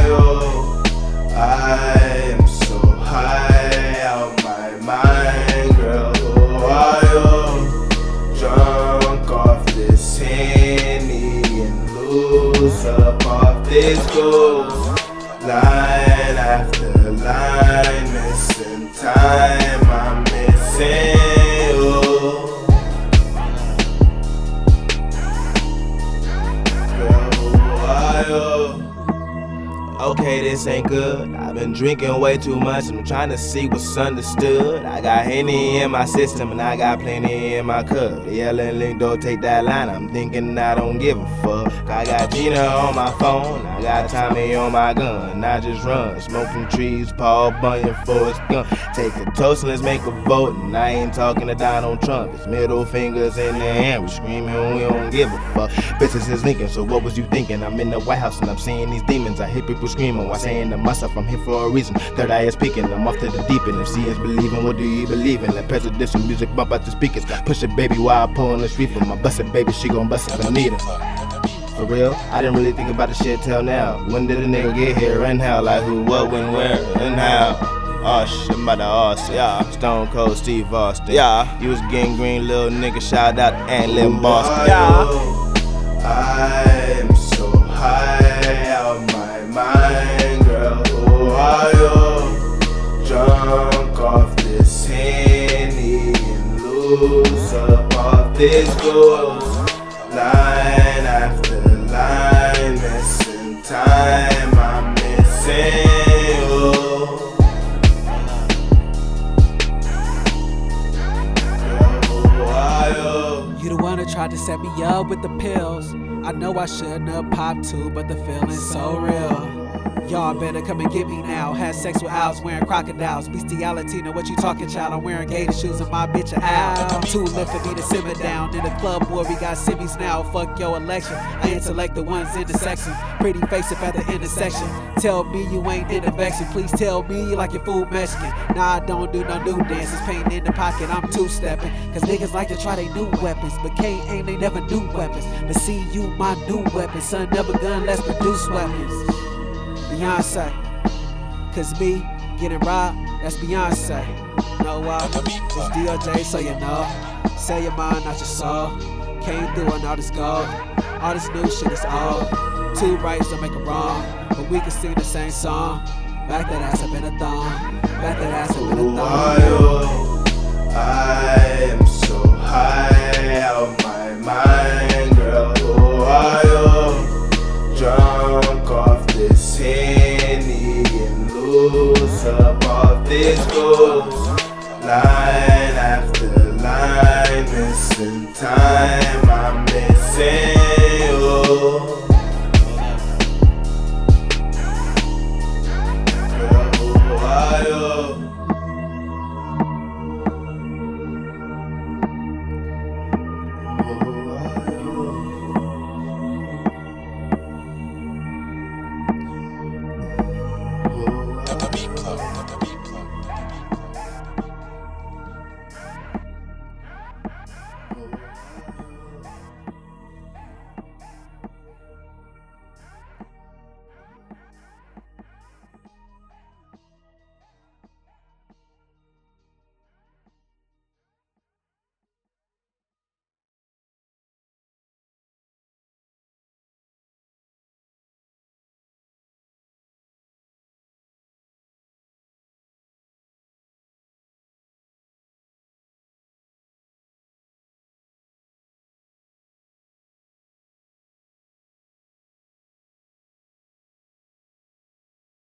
you? I am so high out my mind, girl. Who are you? Drunk off this Henny and loose up off this goose. Line after line, missing time, I'm missing this ain't good. I've been drinking way too much. I'm trying to see what's understood. I got Henny in my system and I got plenty in my cup. The yelling link don't take that line. I'm thinking I don't give a fuck. I got Gina on my phone. I got Tommy on my gun. I just run, smoking trees. Paul Bunyan for his gun. Take a toast and let's make a vote. And I ain't talking to Donald Trump. It's middle fingers in the air. We screaming, we don't give a fuck. Bitches is linking, so what was you thinking? I'm in the White House and I'm seeing these demons. I hear people screaming while saying to myself, I'm here for a reason. Third eye is peeking, I'm off to the deep end. If see is believing, what do you believe in? Let presidential music bump out the speakers. Push it, baby, while I pull on the reefer. My busted baby, she gon' bust it I need her. For real, I didn't really think about the shit till now. When did a nigga get here and how? Like who, what, when, where, and how? Oh shit, I'm about to Austin, yeah. Stone Cold Steve Austin, yeah. You was getting green, little nigga. Shout out to Lim Boston, yeah. Up off this. Line after line, missing time, I'm missing you. Girl, who you? The one that tried to set me up with the pills. I know I shouldn't have popped two, but the feeling's so real. Y'all better come and get me now. Had sex with owls wearing crocodiles. Bestiality, know what you talking, child? I'm wearing gator shoes and my bitch a owl. Too lit for me to simmer down. In the club, boy, we got simmies now. Fuck your election. I intellect the ones in the section. Pretty face up at the intersection. Tell me you ain't in the affection. Please tell me you like your food Mexican. Nah, I don't do no new dances. Pain in the pocket, I'm two stepping. Cause niggas like to try they new weapons. But can't aim, they never new weapons. But see you, my new weapon. Son, never gun, let's produce weapons. Beyonce. Cause me getting robbed, that's Beyonce. Know why? It's Dior-J, so you know. Say your mind, not your soul. Came through on all this gold. All this new shit is old. Two rights don't make a wrong. But we can sing the same song. Back that ass up in a thong. Back that ass up in a thong. Line after line, missing time, I'm missing